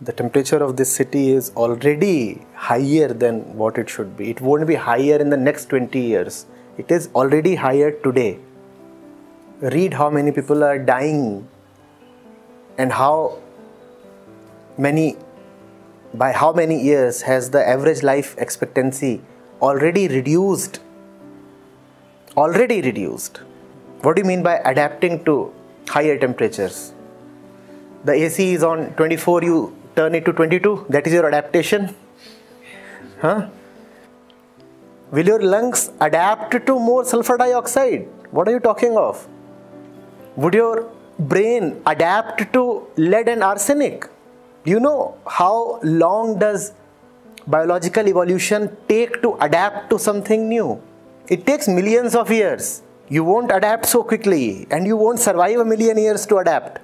the temperature of this city is already higher than what it should be. It won't be higher in the next 20 years. It is already higher today. Read how many people are dying and how many by how many years has the average life expectancy already reduced already reduced what do you mean by adapting to higher temperatures the ac is on 24 you turn it to 22 that is your adaptation huh will your lungs adapt to more sulfur dioxide what are you talking of would your brain adapt to lead and arsenic do you know how long does biological evolution take to adapt to something new? It takes millions of years. You won't adapt so quickly and you won't survive a million years to adapt.